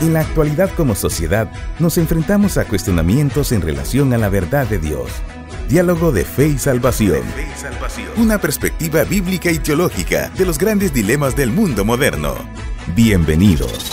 En la actualidad como sociedad nos enfrentamos a cuestionamientos en relación a la verdad de Dios. Diálogo de fe y salvación. Una perspectiva bíblica y teológica de los grandes dilemas del mundo moderno. Bienvenidos.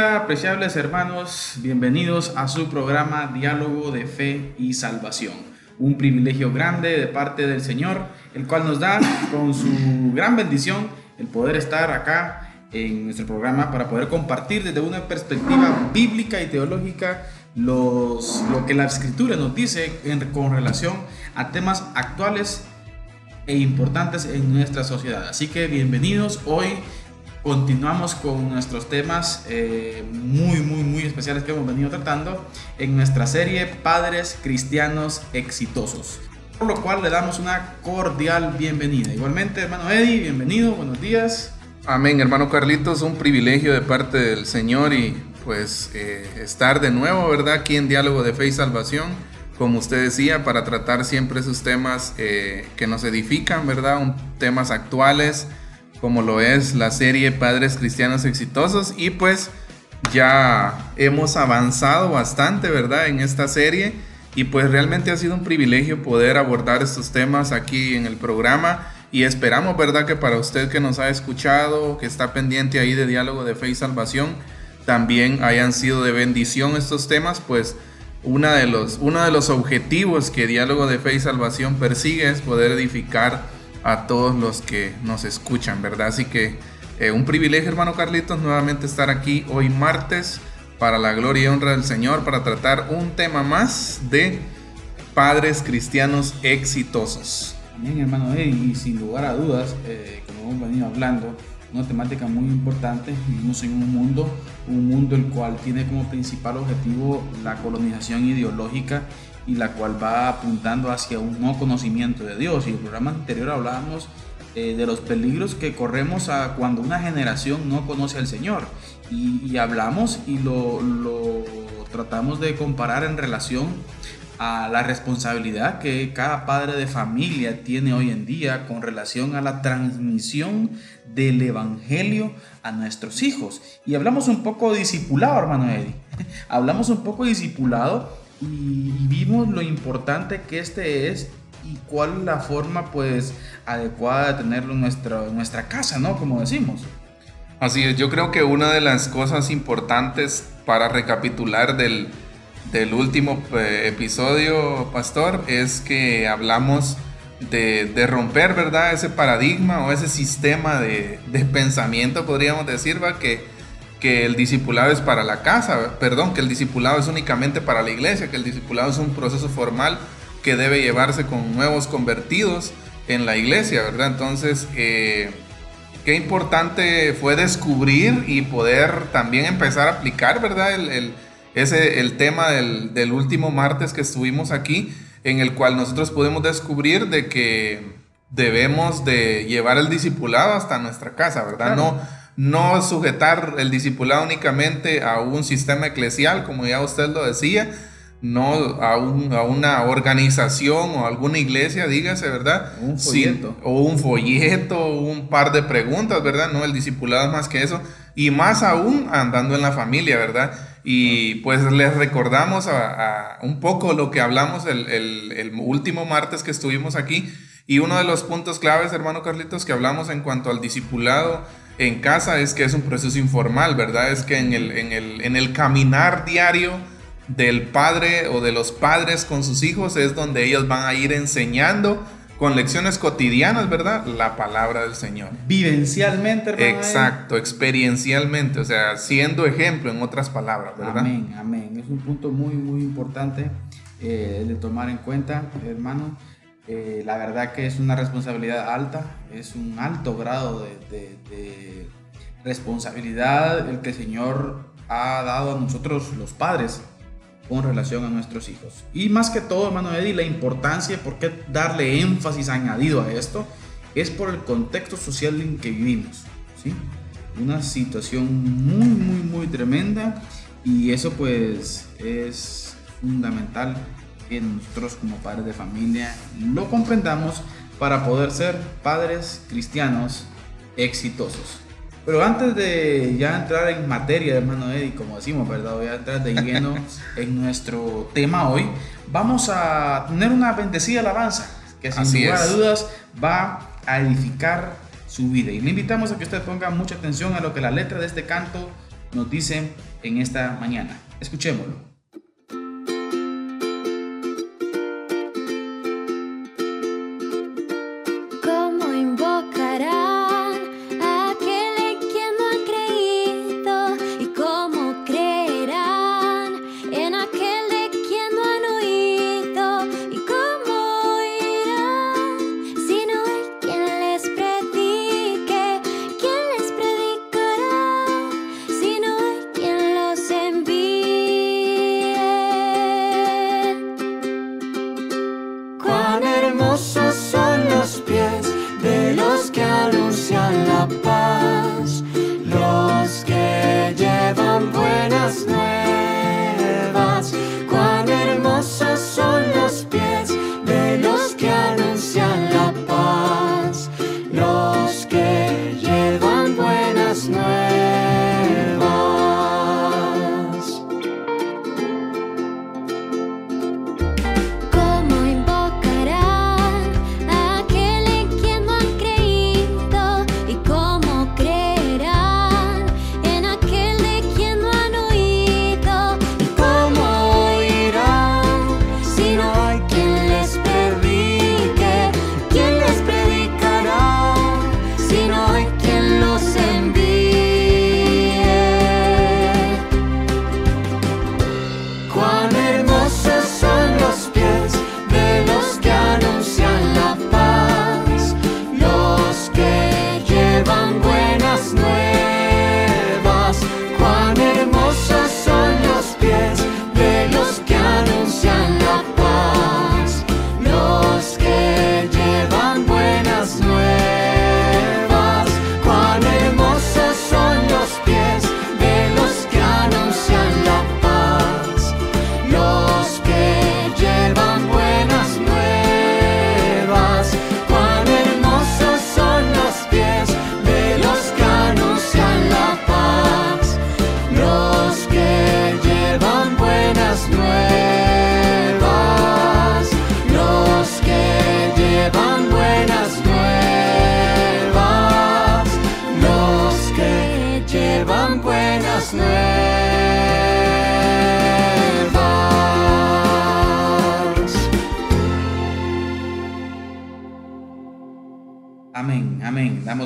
Apreciables hermanos. Bienvenidos a su programa Diálogo de Fe y Salvación. Un privilegio grande de parte del Señor, el cual nos da con su gran bendición el poder estar acá en nuestro programa para poder compartir desde una perspectiva bíblica y teológica los, lo que la escritura nos dice en, con relación a temas actuales e importantes en nuestra sociedad. Así que bienvenidos hoy continuamos con nuestros temas eh, muy, muy, muy especiales que hemos venido tratando en nuestra serie Padres Cristianos Exitosos. Por lo cual le damos una cordial bienvenida. Igualmente, hermano Eddie, bienvenido, buenos días. Amén, hermano Carlitos, un privilegio de parte del Señor y pues eh, estar de nuevo, ¿verdad? Aquí en Diálogo de Fe y Salvación, como usted decía, para tratar siempre esos temas eh, que nos edifican, ¿verdad? Un, temas actuales, como lo es la serie Padres Cristianos Exitosos y pues ya hemos avanzado bastante, ¿verdad? En esta serie y pues realmente ha sido un privilegio poder abordar estos temas aquí en el programa y esperamos, ¿verdad? Que para usted que nos ha escuchado, que está pendiente ahí de diálogo de fe y salvación, también hayan sido de bendición estos temas, pues una de los, uno de los objetivos que diálogo de fe y salvación persigue es poder edificar a todos los que nos escuchan, ¿verdad? Así que eh, un privilegio, hermano Carlitos, nuevamente estar aquí hoy martes para la gloria y honra del Señor, para tratar un tema más de padres cristianos exitosos. Bien, hermano, y sin lugar a dudas, eh, como hemos venido hablando, una temática muy importante. Vivimos en un mundo, un mundo el cual tiene como principal objetivo la colonización ideológica y la cual va apuntando hacia un no conocimiento de Dios. Y en el programa anterior hablábamos eh, de los peligros que corremos a cuando una generación no conoce al Señor. Y, hablamos y lo, tratamos de comparar en relación a la responsabilidad que cada padre de familia tiene hoy en día con relación a la transmisión del Evangelio a nuestros hijos. Y hablamos un poco de discipulado, hermano Eddie. hablamos un poco de discipulado y vimos lo importante que este es y cuál es la forma pues adecuada de tenerlo en nuestra, nuestra casa, ¿no? Como decimos. Así es, yo creo que una de las cosas importantes para recapitular del, del último eh, episodio, Pastor, es que hablamos de, de, romper, ¿verdad? Ese paradigma o ese sistema de, de pensamiento, podríamos decir, ¿va? Que, que el discipulado es para la casa, perdón, que el discipulado es únicamente para la iglesia, que el discipulado es un proceso formal que debe llevarse con nuevos convertidos en la iglesia, ¿verdad? Entonces, eh, qué importante fue descubrir y poder también empezar a aplicar, ¿verdad? El, ese, el tema del, del, último martes que estuvimos aquí, en el cual nosotros podemos descubrir de que debemos de llevar el discipulado hasta nuestra casa, ¿verdad? No no sujetar el discipulado únicamente a un sistema eclesial, como ya usted lo decía, no a, a una organización o alguna iglesia, dígase, ¿verdad? Un folleto. o un folleto, un par de preguntas, ¿verdad? No, el discipulado es más que eso. Y más aún andando en la familia, ¿verdad? Y pues les recordamos a, un poco lo que hablamos el, el último martes que estuvimos aquí. Y uno de los puntos claves, hermano Carlitos, que hablamos en cuanto al discipulado en casa es que es un proceso informal, ¿verdad? Es que en el, en el, en el caminar diario del padre o de los padres con sus hijos es donde ellos van a ir enseñando con lecciones cotidianas, ¿verdad? La palabra del Señor. Vivencialmente, hermano. Exacto, experiencialmente, o sea, siendo ejemplo en otras palabras, ¿verdad? Amén, amén. Es un punto muy, muy importante eh, de tomar en cuenta, hermano. Eh, la verdad que es una responsabilidad alta, es un alto grado de, responsabilidad el que el Señor ha dado a nosotros los padres con relación a nuestros hijos. Y más que todo, hermano Eddie, la importancia, por qué darle énfasis añadido a esto, es por el contexto social en que vivimos. ¿sí? Una situación muy, muy, muy tremenda y eso pues es fundamental que nosotros como padres de familia lo comprendamos para poder ser padres cristianos exitosos. Pero antes de ya entrar en materia, hermano Eddie, como decimos, ¿verdad? Voy a entrar de lleno en nuestro tema hoy. Vamos a tener una bendecida alabanza que sin lugar a dudas va a edificar su vida. Y le invitamos a que usted ponga mucha atención a lo que la letra de este canto nos dice en esta mañana. Escuchémoslo.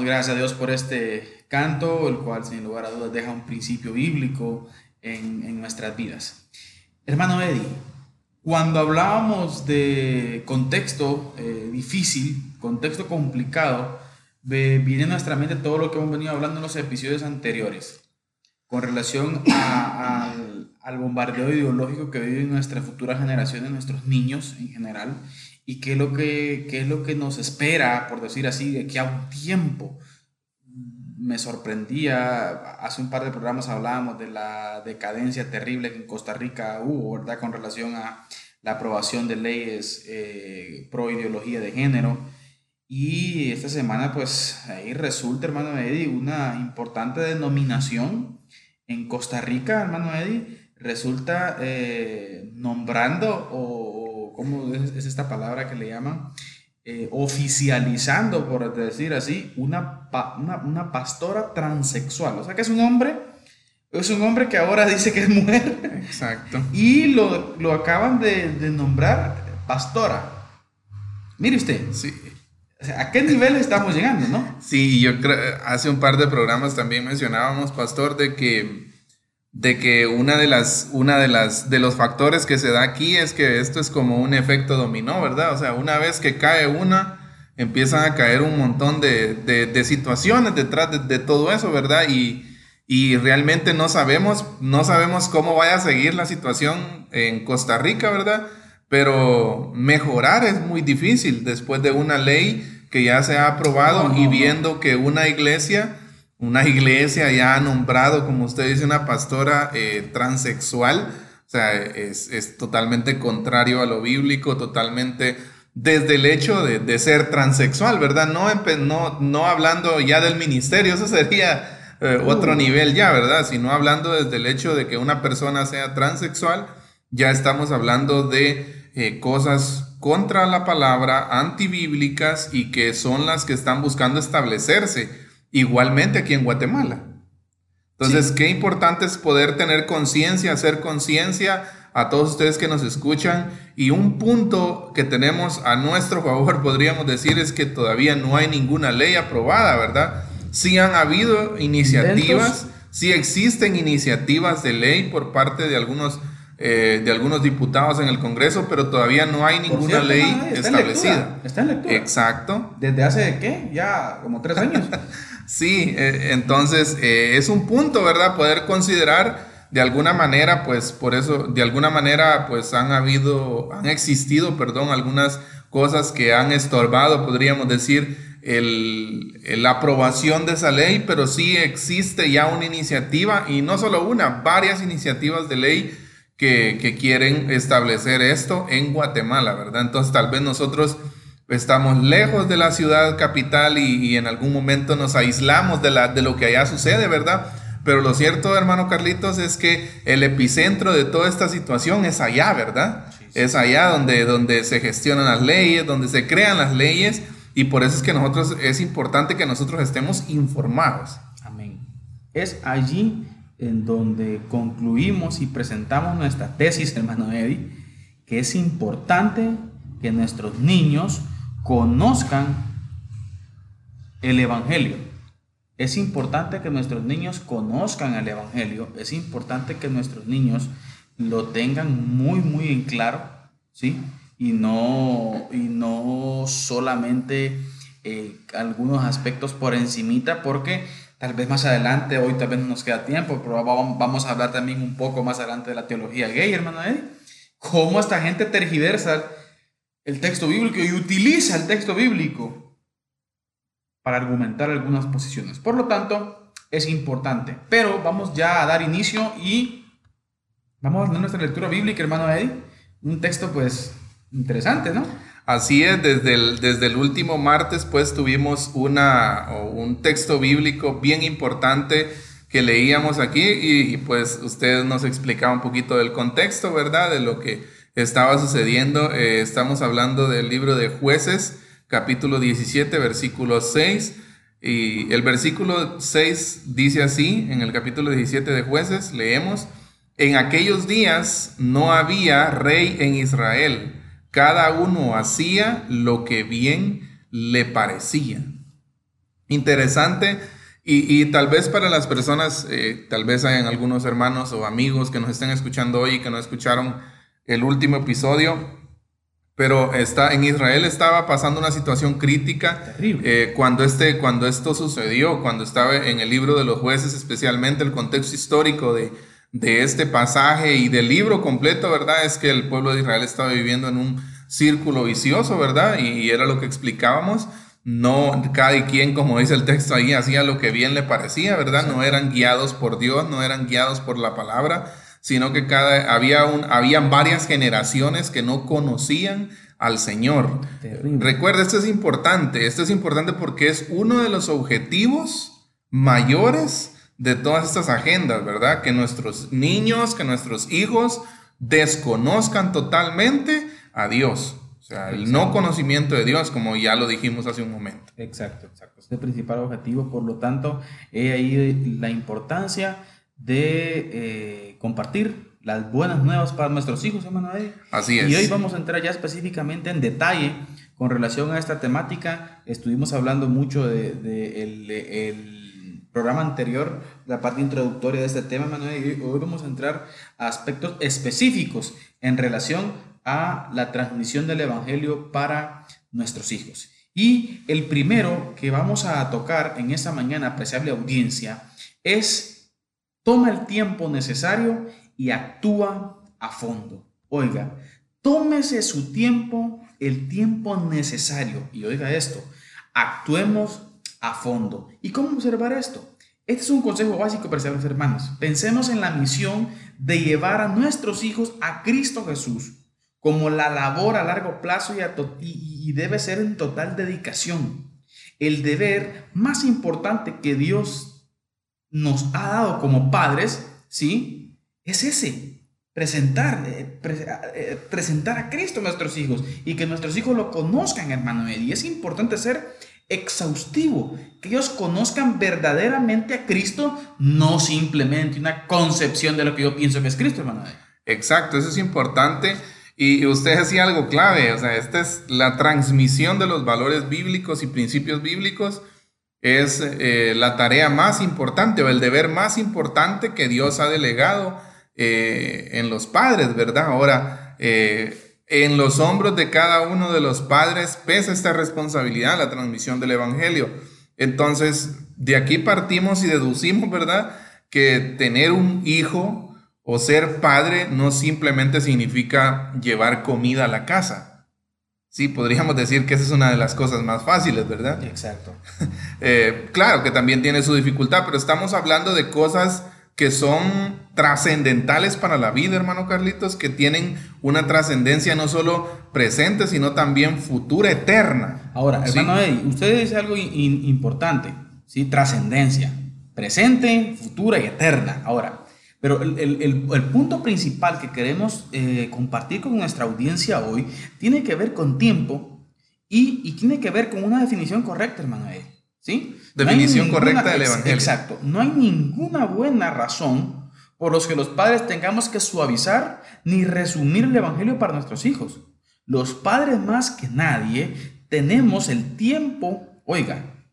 Gracias a Dios por este canto, el cual sin lugar a dudas deja un principio bíblico en, nuestras vidas. Hermano Eddie, cuando hablábamos de contexto eh, difícil, contexto complicado, viene a nuestra mente todo lo que hemos venido hablando en los episodios anteriores con relación al, al, bombardeo ideológico que viven nuestras futuras generaciones, nuestros niños en general, y qué es lo que, qué es lo que nos espera, por decir así, de aquí a un tiempo. Me sorprendía, hace un par de programas hablábamos de la decadencia terrible que en Costa Rica hubo, ¿verdad? Con relación a la aprobación de leyes eh, pro ideología de género. Y esta semana, pues ahí resulta, hermano Eddie, una importante denominación en Costa Rica, hermano Eddie, resulta eh, nombrando o ¿cómo es, esta palabra que le llaman? Eh, oficializando, por decir así, una, una, pastora transexual. O sea que es un hombre, es un hombre que ahora dice que es mujer. Exacto. Y lo, lo acaban de, de, nombrar pastora. Mire usted. Sí. ¿A qué nivel estamos llegando, no? Sí, yo creo, hace un par de programas también mencionábamos, pastor, de que de que una de las, una de las, de los factores que se da aquí es que esto es como un efecto dominó, ¿verdad? O sea, una vez que cae una, empiezan a caer un montón de, de, situaciones detrás de, todo eso, ¿verdad? Y, y, realmente no sabemos, no sabemos cómo vaya a seguir la situación en Costa Rica, ¿verdad? Pero mejorar es muy difícil después de una ley que ya se ha aprobado y viendo que una iglesia una iglesia ya ha nombrado, como usted dice, una pastora eh, transexual. O sea, es, es, totalmente contrario a lo bíblico, totalmente desde el hecho de, de ser transexual, ¿verdad? No, no, no hablando ya del ministerio, eso sería eh, otro uh. nivel ya, ¿verdad? Sino hablando desde el hecho de que una persona sea transexual, ya estamos hablando de eh, cosas contra la palabra, antibíblicas y que son las que están buscando establecerse igualmente aquí en Guatemala. Entonces, qué importante es poder tener conciencia, hacer conciencia a todos ustedes que nos escuchan. Y un punto que tenemos a nuestro favor, podríamos decir, es que todavía no hay ninguna ley aprobada, ¿verdad? Sí han habido iniciativas, sí existen iniciativas de ley por parte de algunos, eh, de algunos diputados en el Congreso, pero todavía no hay ninguna ley establecida. está en lectura. Exacto. ¿Desde hace qué? Ya como tres años. sí, eh, entonces eh, es un punto, ¿verdad? Poder considerar de alguna manera, pues por eso, de alguna manera, pues han habido, han existido, perdón, algunas cosas que han estorbado, podríamos decir, el, la aprobación de esa ley, pero sí existe ya una iniciativa, y no solo una, varias iniciativas de ley que, que quieren establecer esto en Guatemala, ¿verdad? Entonces tal vez nosotros estamos lejos de la ciudad capital y, y en algún momento nos aislamos de, la, de lo que allá sucede, ¿verdad? Pero lo cierto, hermano Carlitos, es que el epicentro de toda esta situación es allá, ¿verdad? Es allá donde, donde se gestionan las leyes, donde se crean las leyes, y por eso es que nosotros es importante que nosotros estemos informados. Amén. Es allí en donde concluimos y presentamos nuestra tesis, hermano Eddie, que es importante que nuestros niños conozcan el Evangelio es importante que nuestros niños conozcan el Evangelio, es importante que nuestros niños lo tengan muy, muy en claro, ¿sí? Y no, y no solamente eh, algunos aspectos por encimita, porque tal vez más adelante, hoy tal vez no nos queda tiempo, pero vamos a hablar también un poco más adelante de la teología gay, hermano Eddie. Cómo esta gente tergiversa el texto bíblico y utiliza el texto bíblico para argumentar algunas posiciones. Por lo tanto, es importante. Pero vamos ya a dar inicio y vamos a ver nuestra lectura bíblica, hermano Eddie. Un texto pues interesante, ¿no? Así es, desde el, desde el último martes pues tuvimos una, un texto bíblico bien importante que leíamos aquí y, pues usted nos explicaba un poquito del contexto, ¿verdad? De lo que estaba sucediendo. Eh, estamos hablando del libro de jueces capítulo 17, versículo 6. Y el versículo 6 dice así, en el capítulo 17 de jueces, leemos, en aquellos días no había rey en Israel, cada uno hacía lo que bien le parecía. Interesante. Y, tal vez para las personas, eh, tal vez hayan algunos hermanos o amigos que nos estén escuchando hoy y que no escucharon el último episodio, pero está, en Israel estaba pasando una situación crítica eh, cuando, este, cuando esto sucedió, cuando estaba en el libro de los jueces, especialmente el contexto histórico de, de este pasaje y del libro completo, ¿verdad? Es que el pueblo de Israel estaba viviendo en un círculo vicioso, ¿verdad? Y, era lo que explicábamos. No, cada quien, como dice el texto ahí, hacía lo que bien le parecía, ¿verdad? No eran guiados por Dios, no eran guiados por la palabra sino que cada, había un, habían varias generaciones que no conocían al Señor. Recuerda, esto es importante, esto es importante porque es uno de los objetivos mayores de todas estas agendas, ¿verdad? Que nuestros niños, que nuestros hijos desconozcan totalmente a Dios. O sea, el no conocimiento de Dios, como ya lo dijimos hace un momento. Exacto, exacto. Es el principal objetivo, por lo tanto, he ahí la importancia de eh, compartir las buenas nuevas para nuestros hijos, hermano Así es. Y hoy vamos a entrar ya específicamente en detalle con relación a esta temática. Estuvimos hablando mucho del de, el programa anterior, la parte introductoria de este tema, Manuel, y hoy vamos a entrar a aspectos específicos en relación a la transmisión del Evangelio para nuestros hijos. Y el primero que vamos a tocar en esta mañana, apreciable audiencia, es Toma el tiempo necesario y actúa a fondo. Oiga, tómese su tiempo, el tiempo necesario. Y oiga esto, actuemos a fondo. ¿Y cómo observar esto? Este es un consejo básico para los hermanos. Pensemos en la misión de llevar a nuestros hijos a Cristo Jesús como la labor a largo plazo y, debe ser en total dedicación. El deber más importante que Dios nos ha dado como padres, ¿sí? Es ese, presentar, eh, eh, presentar a Cristo a nuestros hijos y que nuestros hijos lo conozcan, hermano. Y es importante ser exhaustivo, que ellos conozcan verdaderamente a Cristo, no simplemente una concepción de lo que yo pienso que es Cristo, hermano. Exacto, eso es importante. Y usted decía algo clave, o sea, esta es la transmisión de los valores bíblicos y principios bíblicos, es eh, la tarea más importante o el deber más importante que Dios ha delegado eh, en los padres, ¿verdad? Ahora, eh, en los hombros de cada uno de los padres pesa esta responsabilidad, la transmisión del Evangelio. Entonces, de aquí partimos y deducimos, ¿verdad? Que tener un hijo o ser padre no simplemente significa llevar comida a la casa. Sí, podríamos decir que esa es una de las cosas más fáciles, ¿verdad? Exacto. Eh, claro que también tiene su dificultad, pero estamos hablando de cosas que son trascendentales para la vida, hermano Carlitos, que tienen una trascendencia no solo presente, sino también futura, eterna. Ahora, hermano Eddie, usted dice algo importante, ¿sí? Trascendencia, presente, futura y eterna. Ahora, pero el, punto principal que queremos eh, compartir con nuestra audiencia hoy tiene que ver con tiempo y, y tiene que ver con una definición correcta, hermano Eddie. ¿Sí? Definición correcta del Evangelio. Exacto. No hay ninguna buena razón por los que los padres tengamos que suavizar ni resumir el Evangelio para nuestros hijos. Los padres más que nadie tenemos el tiempo, oiga,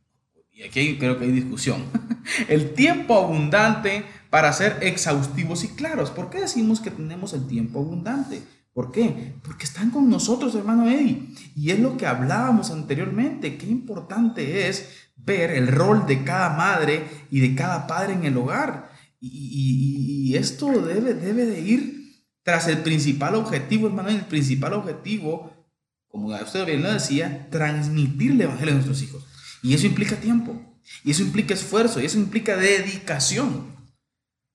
y aquí creo que hay discusión, el tiempo abundante para ser exhaustivos y claros. ¿Por qué decimos que tenemos el tiempo abundante? ¿Por qué? Porque están con nosotros, hermano Eddie. Y es lo que hablábamos anteriormente. Qué importante es ver el rol de cada madre y de cada padre en el hogar. Y, esto debe, debe de ir tras el principal objetivo, hermano, el principal objetivo, como usted bien lo decía, transmitir el Evangelio a nuestros hijos. Y eso implica tiempo, y eso implica esfuerzo, y eso implica dedicación.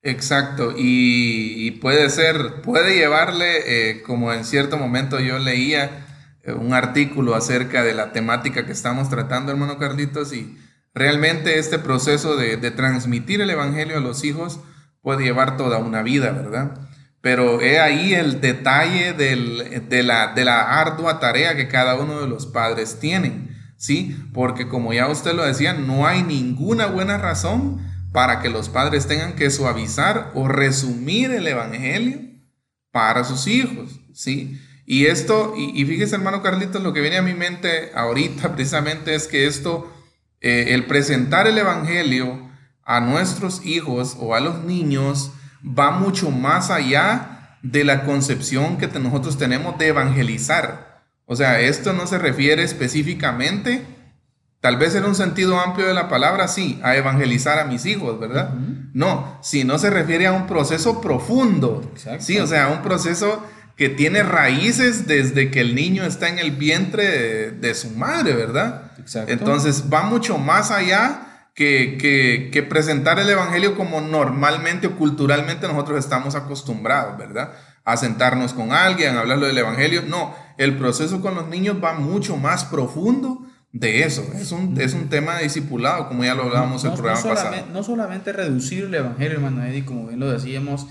Exacto, y, puede ser, puede llevarle, eh, como en cierto momento yo leía, un artículo acerca de la temática que estamos tratando, hermano Carlitos, y realmente este proceso de, transmitir el Evangelio a los hijos puede llevar toda una vida, ¿verdad? Pero he ahí el detalle de, la, de la ardua tarea que cada uno de los padres tienen, ¿sí? Porque como ya usted lo decía, no hay ninguna buena razón para que los padres tengan que suavizar o resumir el Evangelio para sus hijos, ¿sí? Y esto, y, fíjese hermano Carlitos, lo que viene a mi mente ahorita precisamente es que esto, eh, el presentar el Evangelio a nuestros hijos o a los niños va mucho más allá de la concepción que nosotros tenemos de evangelizar. O sea, esto no se refiere específicamente, tal vez en un sentido amplio de la palabra, sí, a evangelizar a mis hijos, ¿verdad? No, si no se refiere a un proceso profundo, sí, o sea, un proceso que tiene raíces desde que el niño está en el vientre de, su madre, ¿verdad? Exacto. Entonces va mucho más allá que, que, presentar el Evangelio como normalmente o culturalmente nosotros estamos acostumbrados, ¿verdad? A sentarnos con alguien, a hablarlo del Evangelio. No, el proceso con los niños va mucho más profundo de eso. Es un, es un tema discipulado, como ya lo hablábamos el programa pasado. No solamente reducir el Evangelio, hermano Eddie, como bien lo decíamos,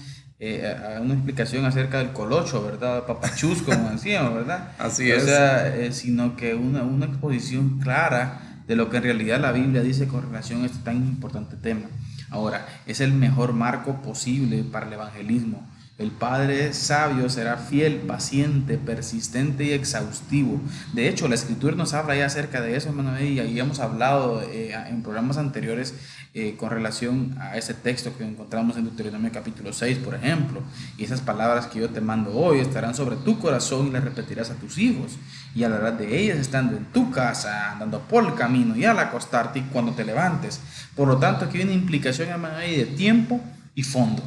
eh, una explicación acerca del colocho, ¿verdad? Papachus, como decíamos, ¿verdad? Así es. O sea, eh, sino que una, una exposición clara de lo que en realidad la Biblia dice con relación a este tan importante tema. Ahora, es el mejor marco posible para el evangelismo. El Padre sabio será fiel, paciente, persistente y exhaustivo. De hecho, la Escritura nos habla ya acerca de eso, hermano, y ahí hemos hablado eh, en programas anteriores eh, con relación a ese texto que encontramos en Deuteronomio capítulo 6, por ejemplo. Y esas palabras que yo te mando hoy estarán sobre tu corazón y las repetirás a tus hijos. Y hablarás de ellas estando en tu casa, andando por el camino y al acostarte y cuando te levantes. Por lo tanto, aquí hay una implicación, hermano, de tiempo y fondo.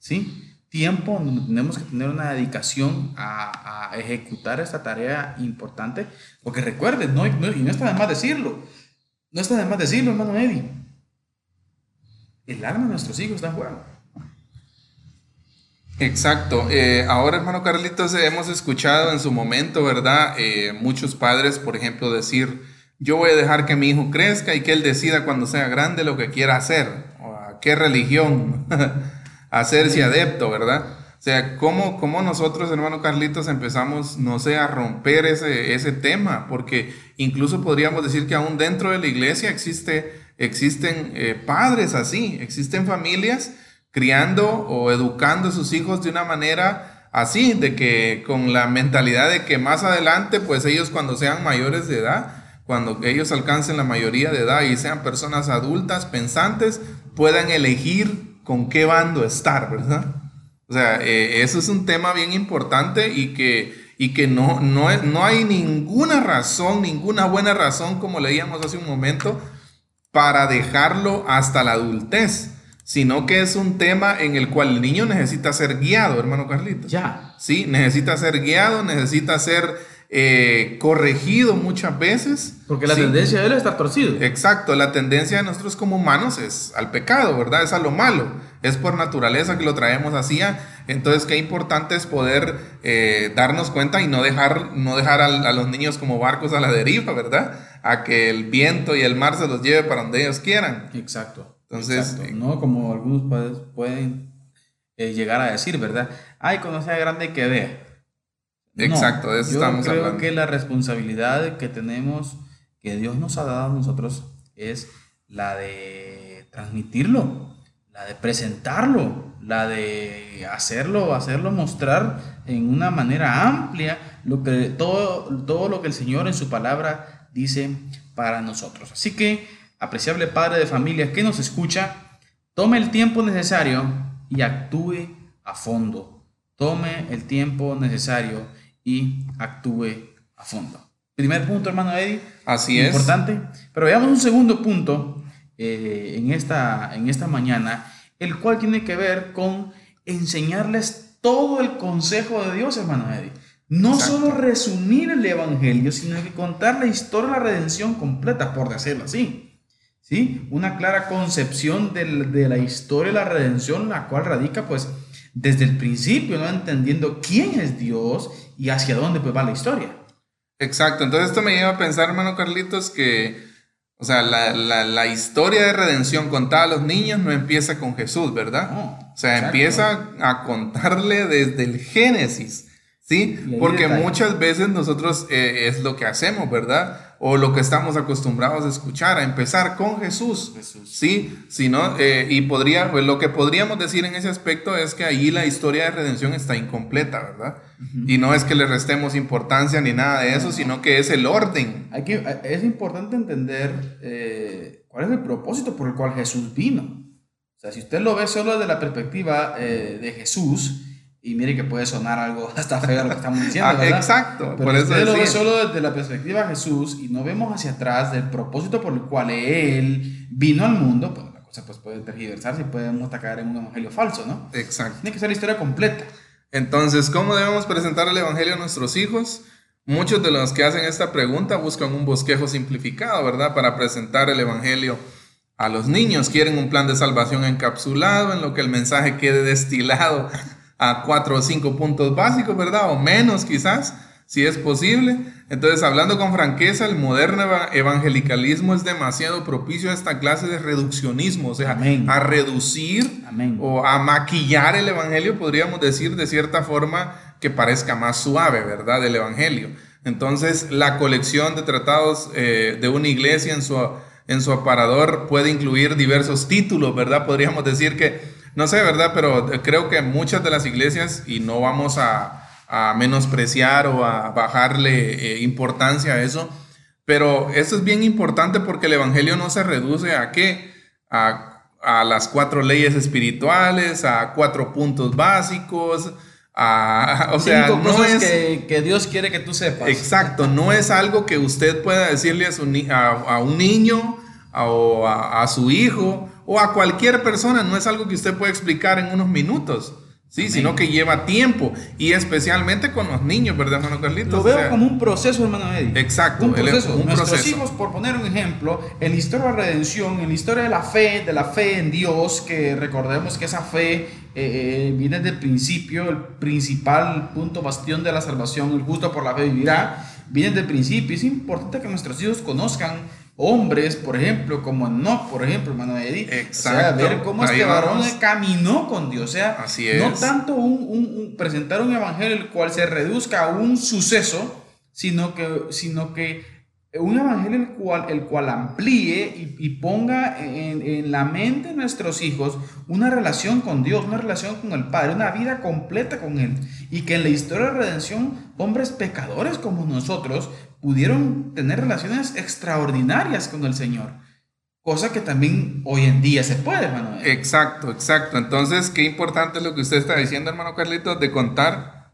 ¿Sí? tiempo donde tenemos que tener una dedicación a, ejecutar esta tarea importante, porque recuerden, no, y no está de más decirlo, no está de más decirlo, hermano Eddie. El alma de nuestros hijos está en. Exacto. Eh, ahora, hermano Carlitos, hemos escuchado en su momento, ¿verdad? Eh, muchos padres, por ejemplo, decir, yo voy a dejar que mi hijo crezca y que él decida cuando sea grande lo que quiera hacer, o a qué religión hacerse adepto, ¿verdad? O sea, ¿cómo, cómo nosotros, hermano Carlitos, empezamos, no sé, a romper ese, ese tema? Porque incluso podríamos decir que aún dentro de la iglesia existe, existen eh, padres así, existen familias criando o educando a sus hijos de una manera así, de que con la mentalidad de que más adelante, pues ellos cuando sean mayores de edad, cuando ellos alcancen la mayoría de edad y sean personas adultas, pensantes, puedan elegir con qué bando estar, ¿verdad? O sea, eh, eso es un tema bien importante y que, y que no, no, no hay ninguna razón, ninguna buena razón, como leíamos hace un momento, para dejarlo hasta la adultez sino que es un tema en el cual el niño necesita ser guiado, hermano Carlitos. Ya. Sí, necesita ser guiado, necesita ser eh, corregido muchas veces. Porque la tendencia de él es estar torcido. Exacto, la tendencia de nosotros como humanos es al pecado, ¿verdad? Es a lo malo. Es por naturaleza que lo traemos así. Entonces, qué importante es poder eh, darnos cuenta y no dejar, no dejar a, los niños como barcos a la deriva, ¿verdad? A que el viento y el mar se los lleve para donde ellos quieran. Exacto. Entonces, eh, ¿no? Como algunos padres pueden eh, llegar a decir, ¿verdad? Ay, cuando sea grande que vea. Exacto, de eso yo estamos creo que la responsabilidad que tenemos, que Dios nos ha dado a nosotros, es la de transmitirlo, la de presentarlo, la de hacerlo, hacerlo mostrar en una manera amplia lo que, todo, todo lo que el Señor en su palabra dice para nosotros. Así que apreciable padre de familia que nos escucha, tome el tiempo necesario y actúe a fondo. Tome el tiempo necesario y actúe a fondo. Primer punto, hermano Eddie. Así es. Importante. Pero veamos un segundo punto eh, en, esta, en esta mañana, el cual tiene que ver con enseñarles todo el consejo de Dios, hermano Eddie. No solo resumir el Evangelio, sino que contar la historia de la redención completa, por decirlo así. ¿sí? Una clara concepción de, la historia de la redención, la cual radica pues desde el principio, ¿no? Entendiendo quién es Dios y hacia dónde pues va la historia. Exacto, entonces esto me lleva a pensar, hermano Carlitos, que, o sea, la, historia de redención contada a los niños no empieza con Jesús, ¿verdad? o sea, empieza a contarle desde el Génesis, ¿sí? Porque muchas veces nosotros eh, es lo que hacemos, ¿verdad? O lo que estamos acostumbrados a escuchar, a empezar con Jesús. Sí, sí eh, y podría, pues lo que podríamos decir en ese aspecto es que ahí la historia de redención está incompleta, ¿verdad? Y no es que le restemos importancia ni nada de eso, sino que es el orden. Hay que, es importante entender eh, cuál es el propósito por el cual Jesús vino. O sea, si usted lo ve solo desde la perspectiva eh, de Jesús, y mire que puede sonar algo hasta feo lo que estamos diciendo, ah, exacto. Pero por eso lo ve solo desde la perspectiva de Jesús y no vemos hacia atrás del propósito por el cual Él vino al mundo, pues la cosa pues, puede tergiversarse y podemos caer en un evangelio falso, ¿no? Exacto. Tiene que ser la historia completa. Entonces, ¿cómo debemos presentar el evangelio a nuestros hijos? Muchos de los que hacen esta pregunta buscan un bosquejo simplificado, ¿verdad? Para presentar el evangelio a los niños. Quieren un plan de salvación encapsulado en lo que el mensaje quede destilado a cuatro o cinco puntos básicos, ¿verdad? O menos quizás, si es posible. Entonces, hablando con franqueza, el moderno evangelicalismo es demasiado propicio a esta clase de reduccionismo, o sea, a reducir o a maquillar el evangelio, podríamos decir de cierta forma que parezca más suave, ¿verdad? Del evangelio. Entonces, la colección de tratados eh, de una iglesia en su, en su aparador puede incluir diversos títulos, ¿verdad? Podríamos decir que no sé, ¿verdad? Pero creo que muchas de las iglesias, y no vamos a, menospreciar o a bajarle eh, importancia a eso, pero eso es bien importante porque el Evangelio no se reduce a qué? A, las cuatro leyes espirituales, a cuatro puntos básicos, a, o sea, no es que, Dios quiere que tú sepas. Exacto, no es algo que usted pueda decirle a, su, a, un niño o a, su hijo o a cualquier persona, no es algo que usted puede explicar en unos minutos. Sí, sino que lleva tiempo y especialmente con los niños, ¿verdad, hermano Carlitos? Lo veo como un proceso, hermano Eddie. Exacto, un proceso. Un Nuestros hijos, por poner un ejemplo, en la historia de la redención, en la historia de la fe, de la fe en Dios, que recordemos que esa fe eh, eh, viene del principio, el principal punto bastión de la salvación, el justo por la fe vivirá, viene del principio. Es importante que nuestros hijos conozcan hombres, por ejemplo, como no, por ejemplo, hermano Eddie. Exacto. O sea, ver cómo este varón caminó con Dios. O sea, Así es. no tanto un, presentar un evangelio el cual se reduzca a un suceso, sino que, sino que un evangelio el cual, el cual amplíe y, ponga en, en, la mente de nuestros hijos una relación con Dios, una relación con el Padre, una vida completa con Él. Y que en la historia de redención, hombres pecadores como nosotros pudieron tener relaciones extraordinarias con el Señor. Cosa que también hoy en día se puede, hermano. Exacto, exacto. Entonces, qué importante es lo que usted está diciendo, hermano Carlitos, de contar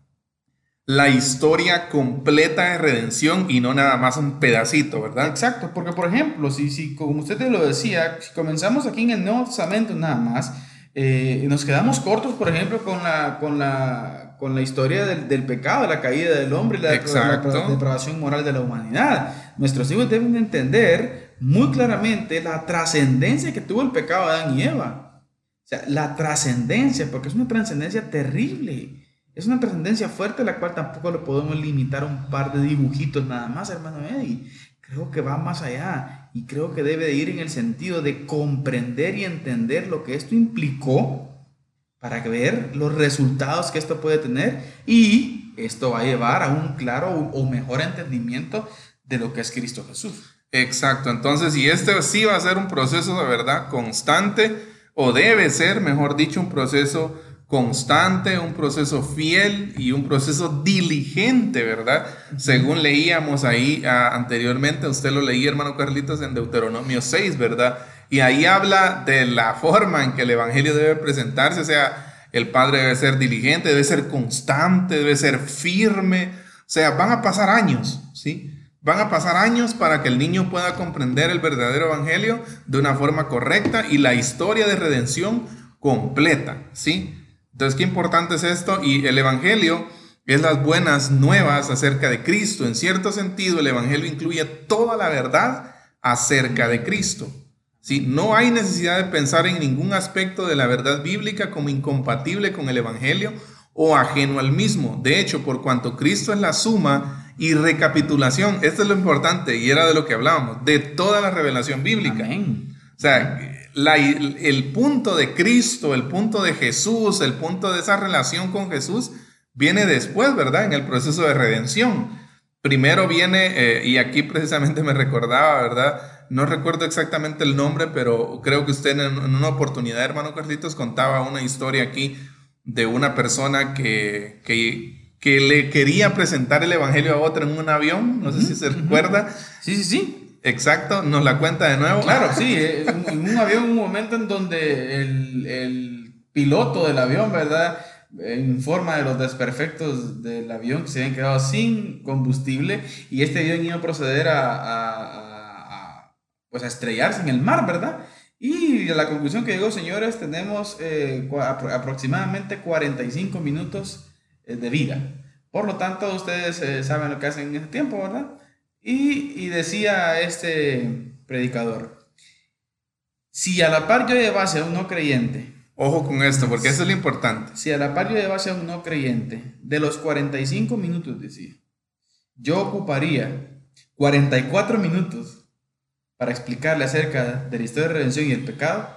la historia completa de redención y no nada más un pedacito, ¿verdad? Exacto, porque por ejemplo, si, si como usted te lo decía, si comenzamos aquí en el Nuevo Testamento nada más, eh, nos quedamos cortos, por ejemplo, con la, con la, con la historia del, del pecado, la caída del hombre y la, la, depravación moral de la humanidad. Nuestros hijos deben entender muy claramente la trascendencia que tuvo el pecado de Adán y Eva. O sea, la trascendencia, porque es una trascendencia terrible. Es una trascendencia fuerte la cual tampoco lo podemos limitar a un par de dibujitos nada más, hermano Eddie. Creo que va más allá y creo que debe de ir en el sentido de comprender y entender lo que esto implicó para ver los resultados que esto puede tener y esto va a llevar a un claro o mejor entendimiento de lo que es Cristo Jesús. Exacto, entonces, y este sí va a ser un proceso de verdad constante, o debe ser, mejor dicho, un proceso constante, un proceso fiel y un proceso diligente, ¿verdad? Según leíamos ahí ah, anteriormente, usted lo leía, hermano Carlitos, en Deuteronomio 6, ¿verdad? Y ahí habla de la forma en que el Evangelio debe presentarse, o sea, el Padre debe ser diligente, debe ser constante, debe ser firme, o sea, van a pasar años, ¿sí? Van a pasar años para que el niño pueda comprender el verdadero Evangelio de una forma correcta y la historia de redención completa, ¿sí? Entonces, qué importante es esto. Y el Evangelio es las buenas nuevas acerca de Cristo. En cierto sentido, el Evangelio incluye toda la verdad acerca de Cristo. ¿Sí? No hay necesidad de pensar en ningún aspecto de la verdad bíblica como incompatible con el Evangelio o ajeno al mismo. De hecho, por cuanto Cristo es la suma y recapitulación, esto es lo importante y era de lo que hablábamos, de toda la revelación bíblica. O sea, el punto de Cristo, el punto de Jesús, el punto de esa relación con Jesús, viene después, ¿verdad? En el proceso de redención. Primero viene, eh, y aquí precisamente me recordaba, ¿verdad? No recuerdo exactamente el nombre, pero creo que usted en, una oportunidad, hermano Carlitos, contaba una historia aquí de una persona que, que, que le quería presentar el Evangelio a otra en un avión, no sé si se recuerda. Sí, sí, sí. Exacto, nos la cuenta de nuevo. Claro, sí, eh, en un avión, un momento en donde el, el, piloto del avión, ¿verdad? Informa de los desperfectos del avión que se habían quedado sin combustible y este avión iba a proceder a, a, pues a estrellarse en el mar, ¿verdad? Y la conclusión que llegó, señores, tenemos eh, aproximadamente 45 minutos eh, de vida. Por lo tanto, ustedes saben lo que hacen en ese tiempo, ¿verdad? Y, decía este predicador, si a la par yo llevase a un no creyente, Ojo con esto, porque eso es lo importante. Si a la par yo llevase a un no creyente, de los 45 minutos, decía, yo ocuparía 44 minutos para explicarle acerca de la historia de redención y el pecado,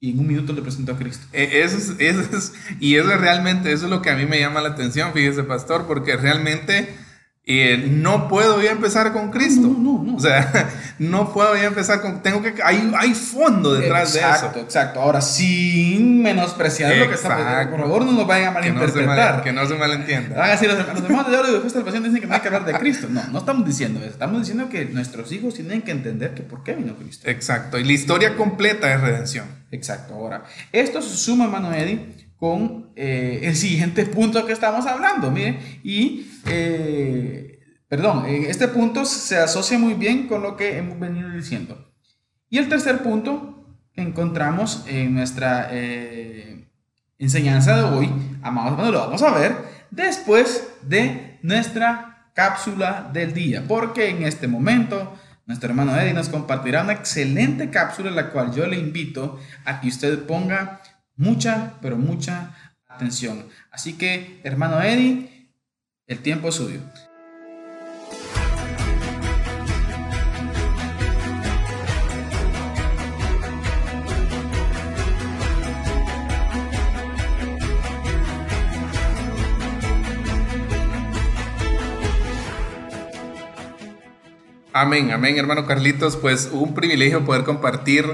y en un minuto le presento a Cristo. E, eso es, eso es, y eso realmente, eso es lo que a mí me llama la atención, fíjese, pastor, porque realmente y no puedo ya empezar con Cristo. No, no, no. O sea, no puedo ya empezar con. Tengo que. Hay, hay fondo detrás de eso. Exacto, exacto. Ahora, sin menospreciar lo que está. Por favor, no nos vayan a malinterpretar. Que no se, malentienda. Van a decir, los hermanos de oro de salvación dicen que no hay que hablar de Cristo. No, no estamos diciendo eso. Estamos diciendo que nuestros hijos tienen que entender que por qué vino Cristo. Exacto. Y la historia completa es redención. Exacto. Ahora, esto se suma, hermano Eddie con eh, el siguiente punto que estamos hablando. Miren, y, eh, perdón, este punto se asocia muy bien con lo que hemos venido diciendo. Y el tercer punto que encontramos en nuestra, eh, enseñanza de hoy, amados hermanos, lo vamos a ver después de nuestra cápsula del día, porque en este momento nuestro hermano Eddie nos compartirá una excelente cápsula la cual yo le invito a que usted ponga mucha, pero mucha atención. Así que, hermano Eddie, el tiempo es suyo. Amén, amén, hermano Carlitos. Pues un privilegio poder compartir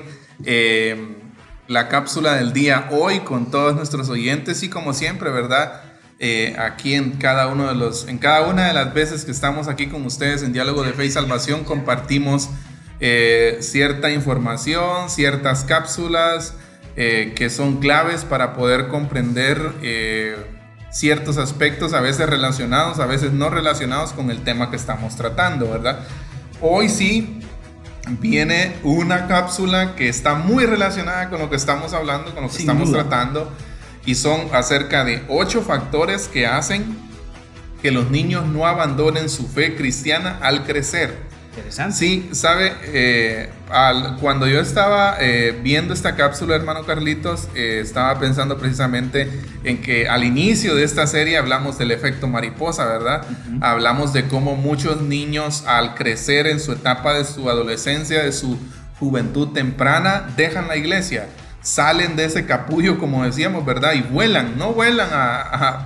eh, la cápsula del día hoy con todos nuestros oyentes y como siempre, ¿verdad? Eh, aquí en cada uno de los, en cada una de las veces que estamos aquí con ustedes en Diálogo de Fe y Salvación, compartimos eh, cierta información, ciertas cápsulas que son claves para poder comprender ciertos aspectos, a veces relacionados, a veces no relacionados con el tema que estamos tratando, ¿verdad? Hoy sí viene una cápsula que está muy relacionada con lo que estamos hablando, con lo que estamos tratando, y son acerca de ocho factores que hacen que los niños no abandonen su fe cristiana al crecer. Interesante. Sí, sabe, eh, cuando yo estaba eh, viendo esta cápsula, hermano Carlitos, eh, estaba pensando precisamente en que al inicio de esta serie hablamos del efecto mariposa, ¿verdad? Hablamos de cómo muchos niños al crecer en su etapa de su adolescencia, de su juventud temprana, dejan la iglesia salen de ese capullo, como decíamos, ¿verdad? Y vuelan, no vuelan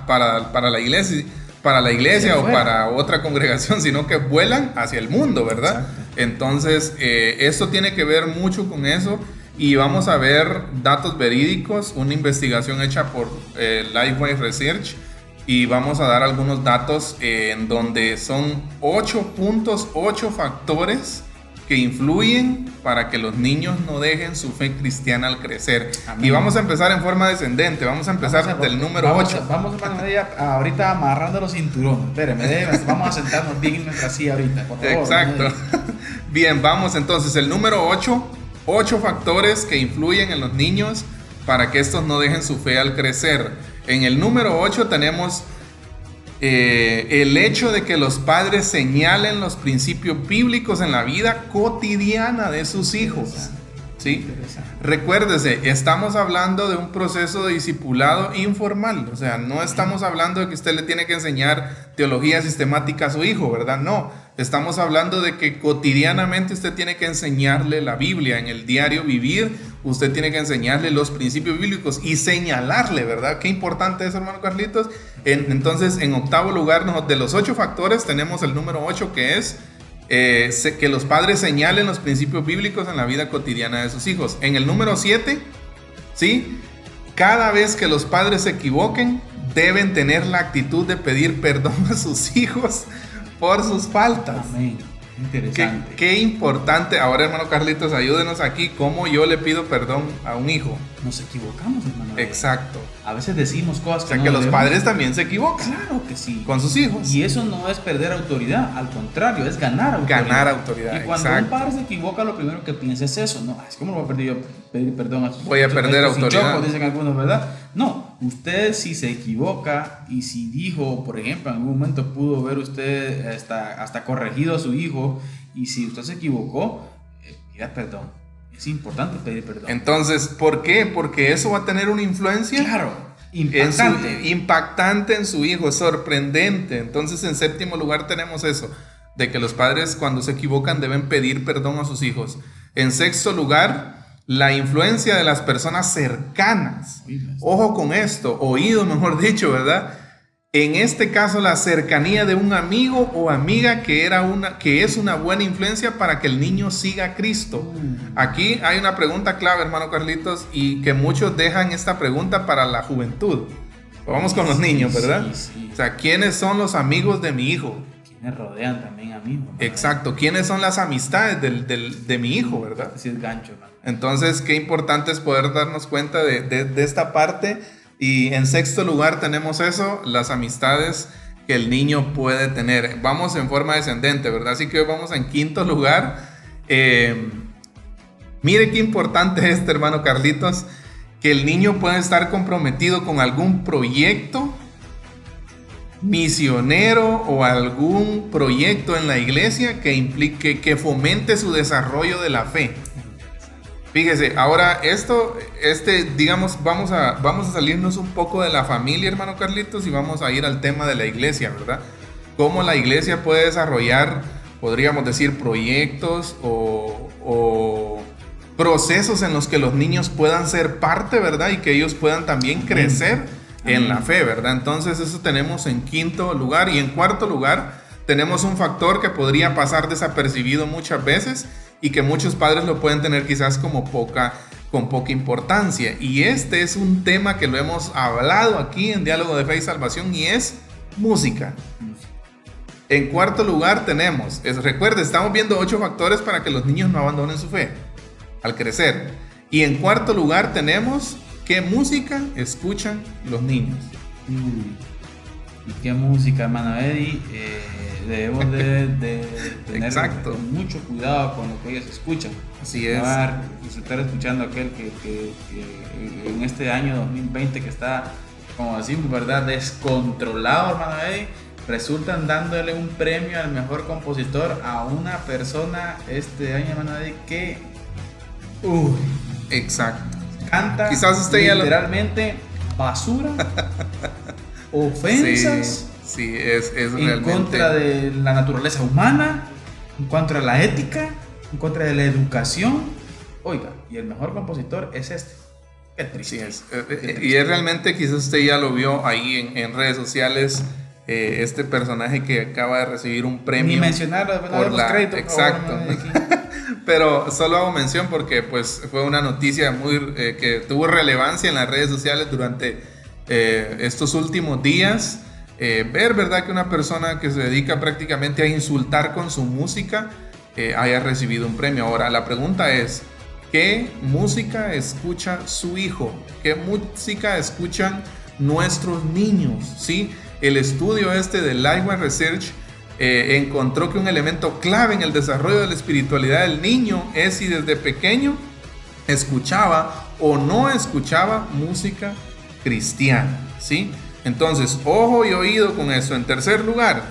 para, para, la iglesia, para la iglesia o para otra congregación, sino que vuelan hacia el mundo, ¿verdad? Entonces, eh, esto tiene que ver mucho con eso y vamos a ver datos verídicos, una investigación hecha por eh, Lifeway Research y vamos a dar algunos datos eh, en donde son ocho puntos, ocho factores que influyen para que los niños no dejen su fe cristiana al crecer. Y vamos a empezar en forma descendente, vamos a empezar del número 8. Vamos, a, ahorita amarrando los cinturones. Espérenme, vamos a sentarnos bien en nuestra silla ahorita, por favor. Exacto. Bien, vamos entonces, el número 8, 8 factores que influyen en los niños para que estos no dejen su fe al crecer. En el número 8 tenemos eh, el hecho de que los padres señalen los principios bíblicos en la vida cotidiana de sus hijos. ¿sí? Recuérdese, estamos hablando de un proceso de discipulado informal, o sea, no estamos hablando de que usted le tiene que enseñar teología sistemática a su hijo, ¿verdad? No, estamos hablando de que cotidianamente usted tiene que enseñarle la Biblia en el diario vivir, usted tiene que enseñarle los principios bíblicos y señalarle, ¿verdad? Qué importante es, hermano Carlitos. entonces, en octavo lugar, de los ocho factores, tenemos el número ocho que es eh, que los padres señalen los principios bíblicos en la vida cotidiana de sus hijos. En el número 7, ¿sí? Cada vez que los padres se equivoquen, deben tener la actitud de pedir perdón a sus hijos por sus faltas. Amén. Interesante. Qué, importante. Ahora, hermano Carlitos, ayúdenos aquí. ¿Cómo yo le pido perdón a un hijo? Nos equivocamos, hermano. Exacto. A veces decimos cosas que. O sea, que los padres también se equivocan. Claro que sí. Con sus hijos. Y eso no es perder autoridad. Al contrario, es ganar autoridad. Ganar autoridad. Y cuando un padre se equivoca, lo primero que piensa es eso. No, es como lo voy a pedir yo pedir perdón a sus Voy a perder autoridad. dicen algunos, ¿verdad? No, usted si se equivoca y si dijo, por ejemplo, en algún momento pudo ver usted hasta, hasta corregido a su hijo y si usted se equivocó, eh, pida perdón. Es importante pedir perdón. Entonces, ¿por qué? Porque eso va a tener una influencia. Claro. Impactante. En su, impactante en su hijo, sorprendente. Entonces, en séptimo lugar tenemos eso, de que los padres cuando se equivocan deben pedir perdón a sus hijos. En sexto lugar, la influencia de las personas cercanas. Ojo con esto, oído mejor dicho, ¿verdad? En este caso, la cercanía de un amigo o amiga que, era una, que es una buena influencia para que el niño siga a Cristo. Mm. Aquí hay una pregunta clave, hermano Carlitos, y que muchos dejan esta pregunta para la juventud. Vamos con los niños, ¿verdad? O sea, ¿quiénes son los amigos de mi hijo? ¿Quiénes rodean también a mí? Exacto, ¿quiénes son las amistades de mi hijo, verdad? Así es gancho, Entonces, qué importante es poder darnos cuenta de, de esta parte y en sexto lugar tenemos eso, las amistades que el niño puede tener. Vamos en forma descendente, ¿verdad? Así que hoy vamos en quinto lugar. Eh, mire qué importante es este hermano Carlitos. que el niño pueda estar comprometido con algún proyecto misionero o algún proyecto en la iglesia que implique que fomente su desarrollo de la fe. Fíjese, ahora esto, este, digamos, vamos a, vamos a salirnos un poco de la familia, hermano Carlitos, y vamos a ir al tema de la iglesia, ¿verdad? Cómo la iglesia puede desarrollar, podríamos decir, proyectos o, o procesos en los que los niños puedan ser parte, ¿verdad? Y que ellos puedan también crecer en la fe, ¿verdad? Entonces eso tenemos en quinto lugar y en cuarto lugar tenemos un factor que podría pasar desapercibido muchas veces y que muchos padres lo pueden tener quizás como poca con poca importancia. Y este es un tema que lo hemos hablado aquí en Diálogo de Fe y Salvación y es música. En cuarto lugar tenemos, es, recuerde, estamos viendo ocho factores para que los niños no abandonen su fe al crecer. Y en cuarto lugar tenemos qué música escuchan los niños. ¿Y qué música, hermano Eddie? Eh, debemos de, tener mucho cuidado con lo que ellos escuchan. Así es. estar escuchando aquel que, en este año 2020 que está, como decimos, ¿verdad? Descontrolado, hermano Eddie, resultan dándole un premio al mejor compositor a una persona este año, hermano Eddie, que... Uy, exacto. Canta Quizás usted literalmente basura, ofensas. Sí, es, es en contra de la naturaleza humana, en contra de la ética, en contra de la educación. Oiga, y el mejor compositor es este. Qué triste. es. Eh, eh, y es realmente, quizás usted ya lo vio ahí en, redes sociales, eh, este personaje que acaba de recibir un premio. Ni mencionarlo, por la, crédito, Exacto. Pero solo hago mención porque pues fue una noticia muy que tuvo relevancia en las redes sociales durante estos últimos días. Eh, ver, ¿verdad? Que una persona que se dedica prácticamente a insultar con su música eh, haya recibido un premio. Ahora, la pregunta es, ¿qué música escucha su hijo? ¿Qué música escuchan nuestros niños? ¿Sí? El estudio este de Lifeway Research eh, encontró que un elemento clave en el desarrollo de la espiritualidad del niño es si desde pequeño escuchaba o no escuchaba música cristiana, ¿sí? Entonces, ojo y oído con eso. En tercer lugar,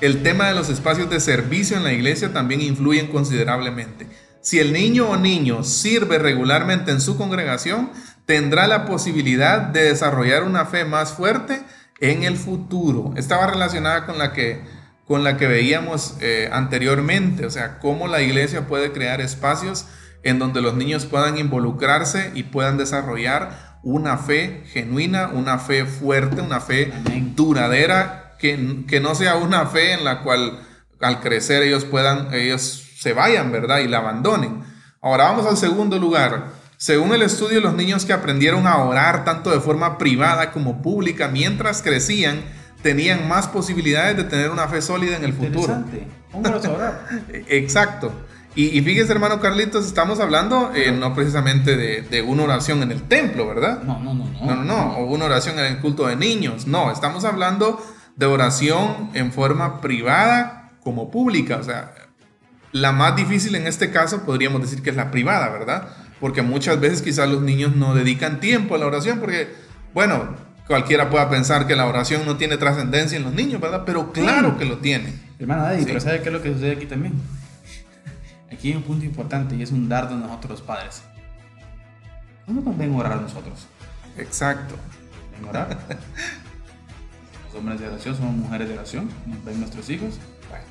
el tema de los espacios de servicio en la iglesia también influyen considerablemente. Si el niño o niño sirve regularmente en su congregación, tendrá la posibilidad de desarrollar una fe más fuerte en el futuro. Estaba relacionada con la que, con la que veíamos eh, anteriormente, o sea, cómo la iglesia puede crear espacios en donde los niños puedan involucrarse y puedan desarrollar una fe genuina, una fe fuerte, una fe duradera, que, que, no sea una fe en la cual al crecer ellos puedan, ellos se vayan, ¿verdad? Y la abandonen. Ahora vamos al segundo lugar. Según el estudio, los niños que aprendieron a orar tanto de forma privada como pública mientras crecían, tenían más posibilidades de tener una fe sólida en el futuro. Vamos a orar. Exacto. Y, fíjese, hermano Carlitos, estamos hablando eh, no precisamente de, una oración en el templo, ¿verdad? No, no, no, no. No, no, no. O una oración en el culto de niños. No, estamos hablando de oración en forma privada como pública. O sea, la más difícil en este caso podríamos decir que es la privada, ¿verdad? Porque muchas veces quizás los niños no dedican tiempo a la oración porque, bueno, cualquiera pueda pensar que la oración no tiene trascendencia en los niños, ¿verdad? Pero claro que lo tiene. Hermana Daddy, pero ¿sabe qué es lo que sucede aquí también? Aquí hay un punto importante y es un dardo a nosotros los padres. ¿Cómo nos ven orar nosotros? Exacto. ¿Ven orar? somos hombres de oración, somos mujeres de oración, nos ven nuestros hijos. Bueno,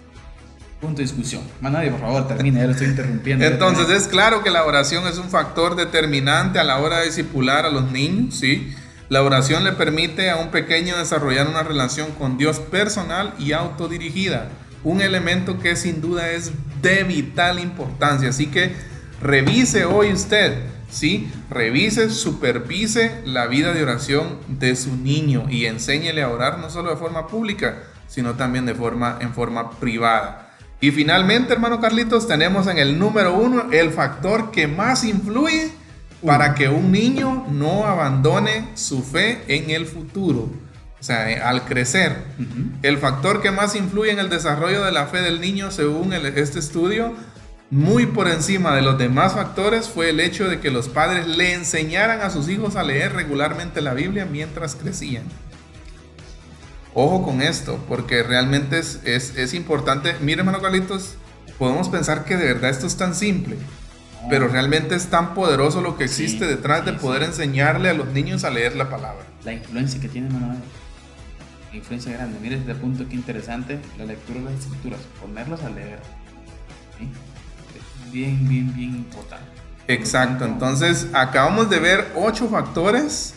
punto de discusión. Más nadie, por favor, termine, ya lo estoy interrumpiendo. Entonces es claro que la oración es un factor determinante a la hora de discipular a los niños, ¿sí? La oración le permite a un pequeño desarrollar una relación con Dios personal y autodirigida un elemento que sin duda es de vital importancia. Así que revise hoy usted, ¿sí? Revise, supervise la vida de oración de su niño y enséñele a orar no solo de forma pública, sino también de forma, en forma privada. Y finalmente, hermano Carlitos, tenemos en el número uno el factor que más influye para que un niño no abandone su fe en el futuro. O sea, eh, al crecer, el factor que más influye en el desarrollo de la fe del niño, según este estudio, muy por encima de los demás factores fue el hecho de que los padres le enseñaran a sus hijos a leer regularmente la Biblia mientras crecían. Ojo con esto, porque realmente es, es, importante. Mire, hermano Carlitos, podemos pensar que de verdad esto es tan simple, pero realmente es tan poderoso lo que existe detrás de poder enseñarle a los niños a leer la palabra. La influencia que tiene. Influencia grande. Mire este punto que interesante, la lectura de las escrituras, ponerlos a leer. Es bien, bien, bien importante. Exacto, entonces acabamos de ver ocho factores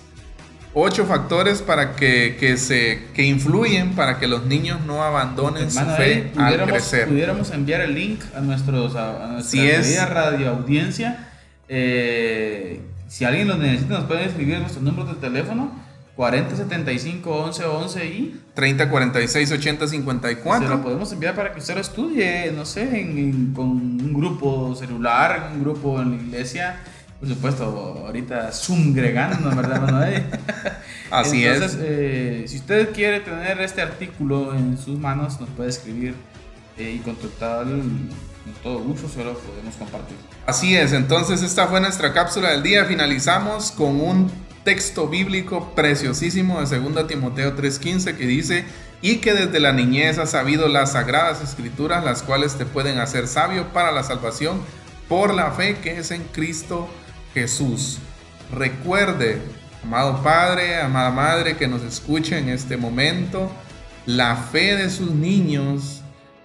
ocho factores para que, que, se, que influyen para que los niños no abandonen su fe al crecer. Pudiéramos enviar el link a, nuestros, a, nuestra radio audiencia. Eh, si alguien lo necesita, nos pueden escribir nuestros números de teléfono 40 75 11 11 y 30 46 80 54. Se lo podemos enviar para que usted lo estudie, no sé, con un grupo celular, un grupo en la iglesia por supuesto, ahorita Zoom gregando, ¿verdad, Así Entonces, es. Eh, si usted quiere tener este artículo en sus manos, nos puede escribir eh, y contactar con todo gusto, se lo podemos compartir. Así es, entonces esta fue nuestra cápsula del día. Finalizamos con un texto bíblico preciosísimo de 2 Timoteo 3:15 que dice, y que desde la niñez has sabido las sagradas escrituras, las cuales te pueden hacer sabio para la salvación por la fe que es en Cristo Jesús. Recuerde, amado Padre, amada Madre que nos escucha en este momento, la fe de sus niños,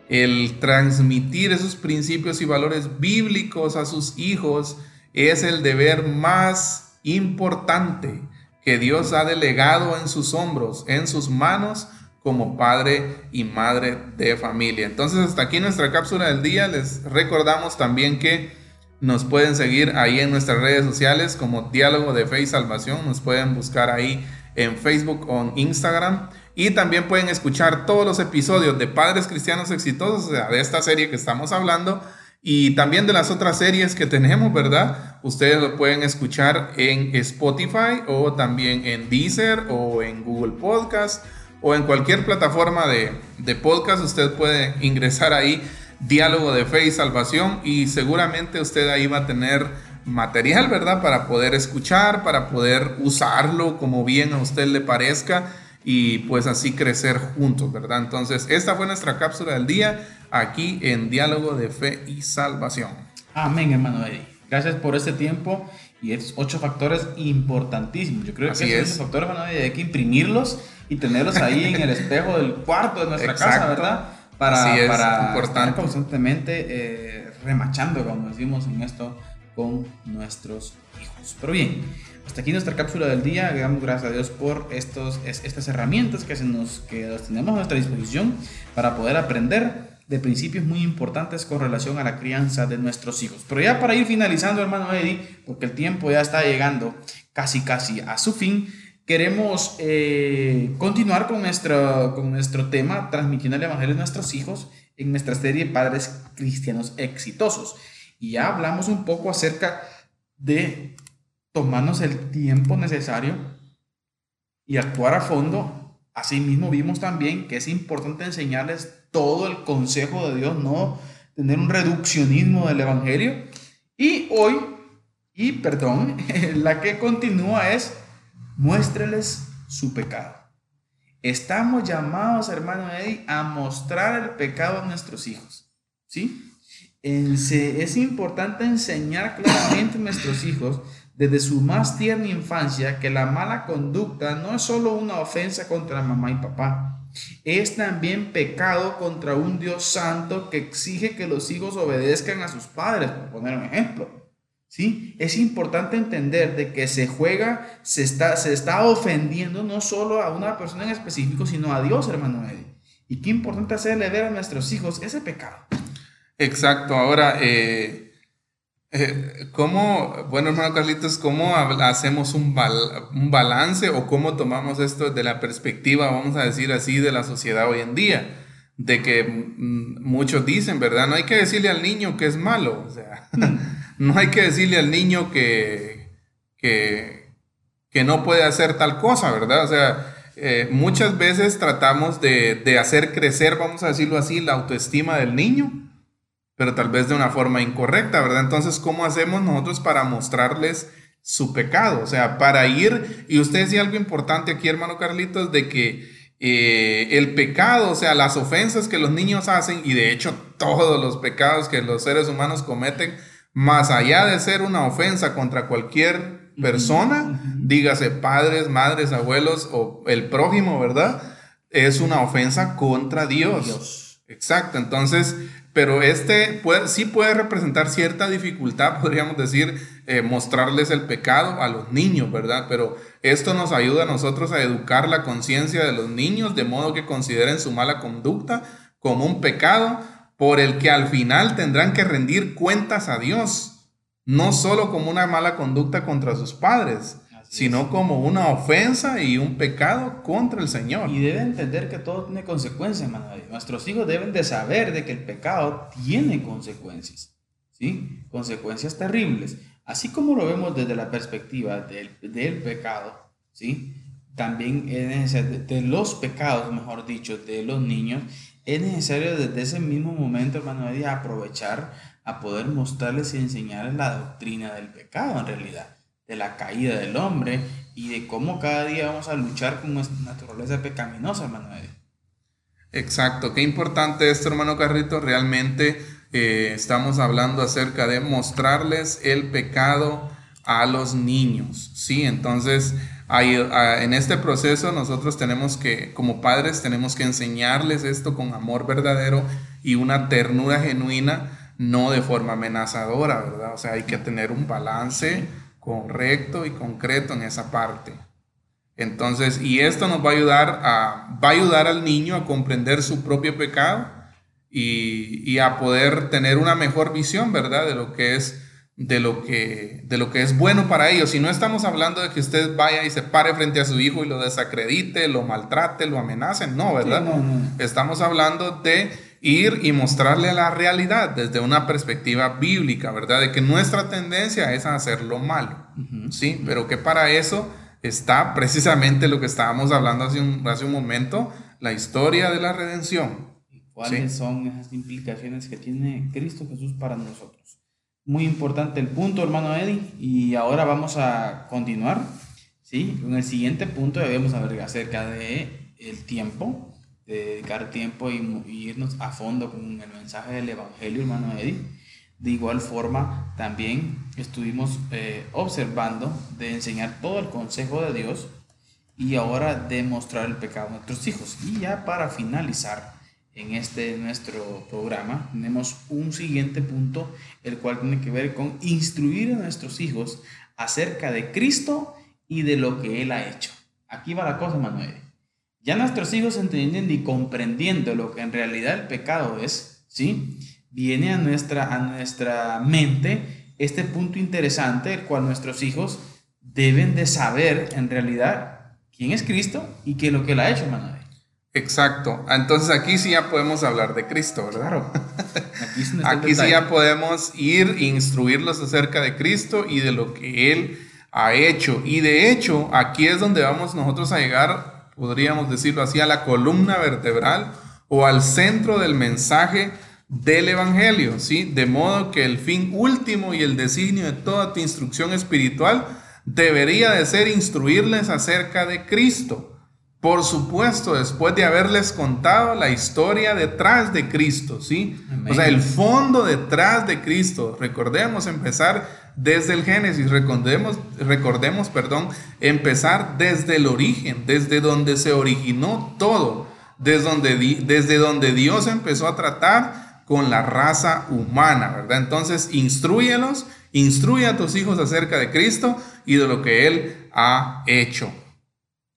el transmitir esos principios y valores bíblicos a sus hijos es el deber más importante que Dios ha delegado en sus hombros, en sus manos, como padre y madre de familia. Entonces, hasta aquí nuestra cápsula del día. Les recordamos también que nos pueden seguir ahí en nuestras redes sociales como Diálogo de Fe y Salvación. Nos pueden buscar ahí en Facebook o en Instagram. Y también pueden escuchar todos los episodios de Padres Cristianos Exitosos, o sea, de esta serie que estamos hablando. Y también de las otras series que tenemos, ¿verdad? Ustedes lo pueden escuchar en Spotify o también en Deezer o en Google Podcast o en cualquier plataforma de, de podcast. Usted puede ingresar ahí diálogo de fe y salvación y seguramente usted ahí va a tener material, ¿verdad? Para poder escuchar, para poder usarlo como bien a usted le parezca y pues así crecer juntos, ¿verdad? Entonces, esta fue nuestra cápsula del día aquí en Diálogo de Fe y Salvación. Amén, hermano Eddie. Gracias por este tiempo y estos ocho factores importantísimos. Yo creo que esos factores, hermano Eddie, hay que imprimirlos y tenerlos ahí en el espejo del cuarto de nuestra casa, ¿verdad? para, para estar constantemente eh, remachando, como decimos en esto, con nuestros hijos. Pero bien, hasta aquí nuestra cápsula del día. Damos gracias a Dios por estos, estas herramientas que, se nos, que tenemos a nuestra disposición para poder aprender de principios muy importantes con relación a la crianza de nuestros hijos. Pero ya para ir finalizando, hermano Eddie, porque el tiempo ya está llegando casi casi a su fin, queremos eh, continuar con nuestro, con nuestro tema, transmitiendo el Evangelio a nuestros hijos en nuestra serie Padres Cristianos Exitosos. Y ya hablamos un poco acerca de tomarnos el tiempo necesario y actuar a fondo. Asimismo vimos también que es importante enseñarles todo el consejo de Dios, no tener un reduccionismo del Evangelio. Y hoy, y perdón, la que continúa es muéstreles su pecado. Estamos llamados, hermano Eddie, a mostrar el pecado a nuestros hijos. ¿Sí? Es importante enseñar claramente a nuestros hijos desde su más tierna infancia que la mala conducta no es solo una ofensa contra mamá y papá, es también pecado contra un Dios santo que exige que los hijos obedezcan a sus padres, por poner un ejemplo. ¿Sí? Es importante entender de que se juega, se está, se está ofendiendo no solo a una persona en específico, sino a Dios, hermano Eddie. Y qué importante hacerle ver a nuestros hijos ese pecado. Exacto. Ahora, eh, eh, ¿cómo, bueno, hermano Carlitos, cómo hacemos un, un balance o cómo tomamos esto de la perspectiva, vamos a decir así, de la sociedad hoy en día? De que mm, muchos dicen, ¿verdad? No hay que decirle al niño que es malo. O sea. No hay que decirle al niño que, que, no puede hacer tal cosa, ¿verdad? O sea, eh, muchas veces tratamos de, hacer crecer, vamos a decirlo así, la autoestima del niño, pero tal vez de una forma incorrecta, ¿verdad? Entonces, ¿cómo hacemos nosotros para mostrarles su pecado? O sea, para ir, y usted decía algo importante aquí, hermano Carlitos, de que eh, el pecado, o sea, las ofensas que los niños hacen, y de hecho todos los pecados que los seres humanos cometen, más allá de ser una ofensa contra cualquier persona, dígase padres, madres, abuelos o el prójimo, ¿verdad? Es una ofensa contra Dios. Dios. Exacto, entonces pero este puede, sí puede representar cierta dificultad, podríamos decir, eh, mostrarles el pecado a los niños, ¿verdad? Pero esto nos ayuda a nosotros a educar la conciencia de los niños de modo que consideren su mala conducta como un pecado por el que al final tendrán que rendir cuentas a Dios, no solo como una mala conducta contra sus padres, sino como una ofensa y un pecado contra el Señor. Y deben entender que todo tiene consecuencias, Manuel. Nuestros hijos deben de saber de que el pecado tiene consecuencias, ¿sí? Consecuencias terribles. Así como lo vemos desde la perspectiva del, del pecado, ¿sí? También es necesario, de los pecados, mejor dicho, de los niños, es necesario desde ese mismo momento, hermano, aprovechar a poder mostrarles y enseñarles la doctrina del pecado en realidad de la caída del hombre y de cómo cada día vamos a luchar con nuestra naturaleza pecaminosa, hermano. Exacto, qué importante esto, hermano Carrito. Realmente eh, estamos hablando acerca de mostrarles el pecado a los niños, ¿sí? Entonces, en este proceso nosotros tenemos que, como padres, tenemos que enseñarles esto con amor verdadero y una ternura genuina, no de forma amenazadora, ¿verdad? O sea, hay que tener un balance correcto y concreto en esa parte. Entonces, y esto nos va a ayudar a, va a ayudar al niño a comprender su propio pecado y, y, a poder tener una mejor visión, ¿verdad? De lo que es, de lo que, de lo que es bueno para ellos. Si no estamos hablando de que usted vaya y se pare frente a su hijo y lo desacredite, lo maltrate, lo amenace, no, ¿verdad? Estamos hablando de ir y mostrarle la realidad desde una perspectiva bíblica, ¿verdad? De que nuestra tendencia es a hacerlo malo, ¿sí? Pero que para eso está precisamente lo que estábamos hablando hace un, hace un momento, la historia de la redención. ¿Cuáles son esas implicaciones que tiene Cristo Jesús para nosotros? Muy importante el punto, hermano Eddie, y ahora vamos a continuar, ¿sí? En el siguiente punto debemos hablar acerca de el tiempo, dedicar tiempo y, irnos a fondo con el mensaje del Evangelio, hermano Eddie. De igual forma, también estuvimos eh, observando de enseñar todo el consejo de Dios y ahora de mostrar el pecado a nuestros hijos. Y ya para finalizar en este nuestro programa, tenemos un siguiente punto, el cual tiene que ver con instruir a nuestros hijos acerca de Cristo y de lo que Él ha hecho. Aquí va la cosa, Manuel. Ya nuestros hijos entendiendo y comprendiendo lo que en realidad el pecado es, ¿sí? Viene a nuestra, a nuestra mente este punto interesante, el cual nuestros hijos deben de saber en realidad quién es Cristo y qué es lo que él ha hecho, Manuel. Exacto. Entonces aquí sí ya podemos hablar de Cristo, ¿verdad? Claro. Aquí, aquí sí ya podemos ir e instruirlos acerca de Cristo y de lo que Él ha hecho. Y de hecho, aquí es donde vamos nosotros a llegar podríamos decirlo así, a la columna vertebral o al centro del mensaje del Evangelio, ¿sí? De modo que el fin último y el designio de toda tu instrucción espiritual debería de ser instruirles acerca de Cristo. Por supuesto, después de haberles contado la historia detrás de Cristo, ¿sí? O sea, el fondo detrás de Cristo. Recordemos empezar desde el Génesis, recordemos, recordemos, perdón, empezar desde el origen, desde donde se originó todo, desde donde, desde donde Dios empezó a tratar con la raza humana, ¿verdad? Entonces, instruyelos, instruye a tus hijos acerca de Cristo y de lo que Él ha hecho.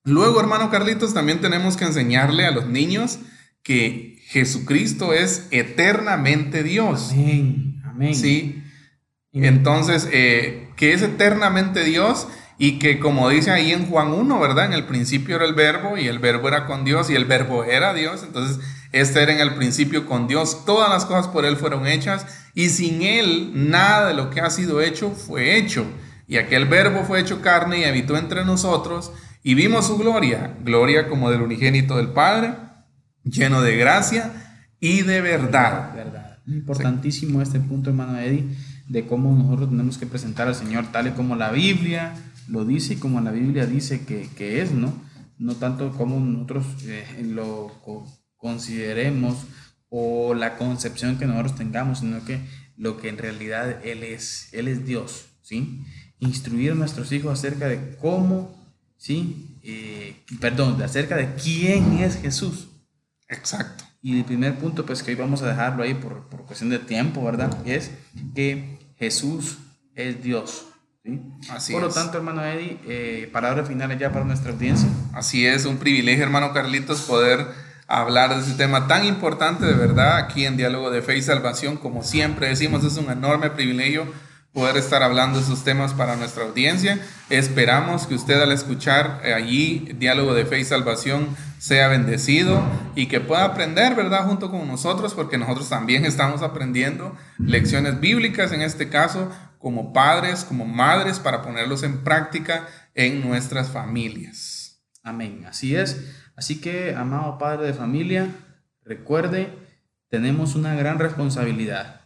Luego, hermano Carlitos, también tenemos que enseñarle a los niños que Jesucristo es eternamente Dios. Amén, amén. Sí, entonces, eh, que es eternamente Dios y que como dice ahí en Juan 1, ¿verdad? En el principio era el verbo y el verbo era con Dios y el verbo era Dios. Entonces, este era en el principio con Dios. Todas las cosas por Él fueron hechas y sin Él nada de lo que ha sido hecho fue hecho. Y aquel verbo fue hecho carne y habitó entre nosotros y vimos su gloria, gloria como del unigénito del Padre, lleno de gracia y de verdad. Importantísimo este punto, hermano Eddie, de cómo nosotros tenemos que presentar al Señor tal y como la Biblia lo dice y como la Biblia dice que, que es, ¿no? No tanto como nosotros eh, lo consideremos o la concepción que nosotros tengamos, sino que lo que en realidad Él es, Él es Dios, ¿sí? Instruir a nuestros hijos acerca de cómo, ¿sí? Eh, perdón, acerca de quién es Jesús. Exacto. Y el primer punto, pues que hoy vamos a dejarlo ahí por, por cuestión de tiempo, ¿verdad? Es que Jesús es Dios. ¿sí? Así por lo es. tanto, hermano Eddie, eh, palabras finales ya para nuestra audiencia. Así es, un privilegio, hermano Carlitos, poder hablar de este tema tan importante de verdad aquí en Diálogo de Fe y Salvación. Como siempre decimos, es un enorme privilegio poder estar hablando esos temas para nuestra audiencia. Esperamos que usted al escuchar allí Diálogo de Fe y Salvación sea bendecido y que pueda aprender, ¿verdad? Junto con nosotros, porque nosotros también estamos aprendiendo lecciones bíblicas, en este caso, como padres, como madres, para ponerlos en práctica en nuestras familias. Amén, así es. Así que, amado padre de familia, recuerde, tenemos una gran responsabilidad.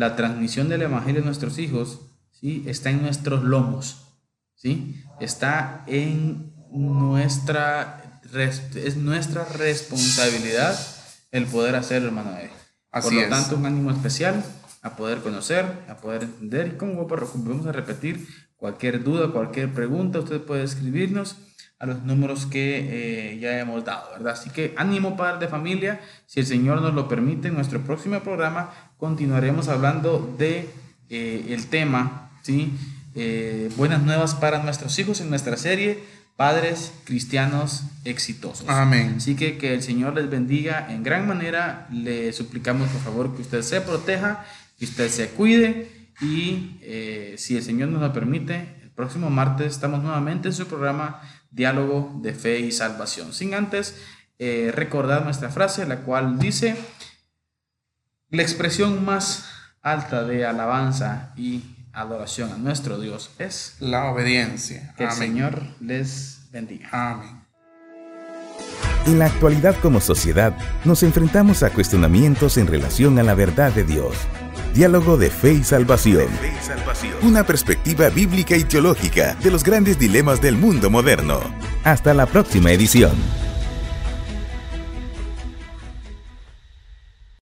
La transmisión del Evangelio a nuestros hijos ¿sí? está en nuestros lomos, ¿sí? está en nuestra, es nuestra responsabilidad el poder hacerlo, hermano. Así Por lo es. tanto, un ánimo especial a poder conocer, a poder entender y como vamos a repetir, cualquier duda, cualquier pregunta, usted puede escribirnos a los números que eh, ya hemos dado, ¿verdad? Así que ánimo padre de familia, si el Señor nos lo permite, en nuestro próximo programa continuaremos hablando de eh, el tema, ¿sí? Eh, buenas nuevas para nuestros hijos en nuestra serie Padres Cristianos Exitosos. Amén. Así que que el Señor les bendiga en gran manera. Le suplicamos por favor que usted se proteja, que usted se cuide y eh, si el Señor nos lo permite, el próximo martes estamos nuevamente en su programa Diálogo de Fe y Salvación. Sin antes eh, recordar nuestra frase, la cual dice, la expresión más alta de alabanza y adoración a nuestro Dios es La obediencia. que el. Señor les bendiga. Amén. En la actualidad como sociedad nos enfrentamos a cuestionamientos en relación a la verdad de Dios. Diálogo de fe y salvación. Una perspectiva bíblica y teológica de los grandes dilemas del mundo moderno. Hasta la próxima edición.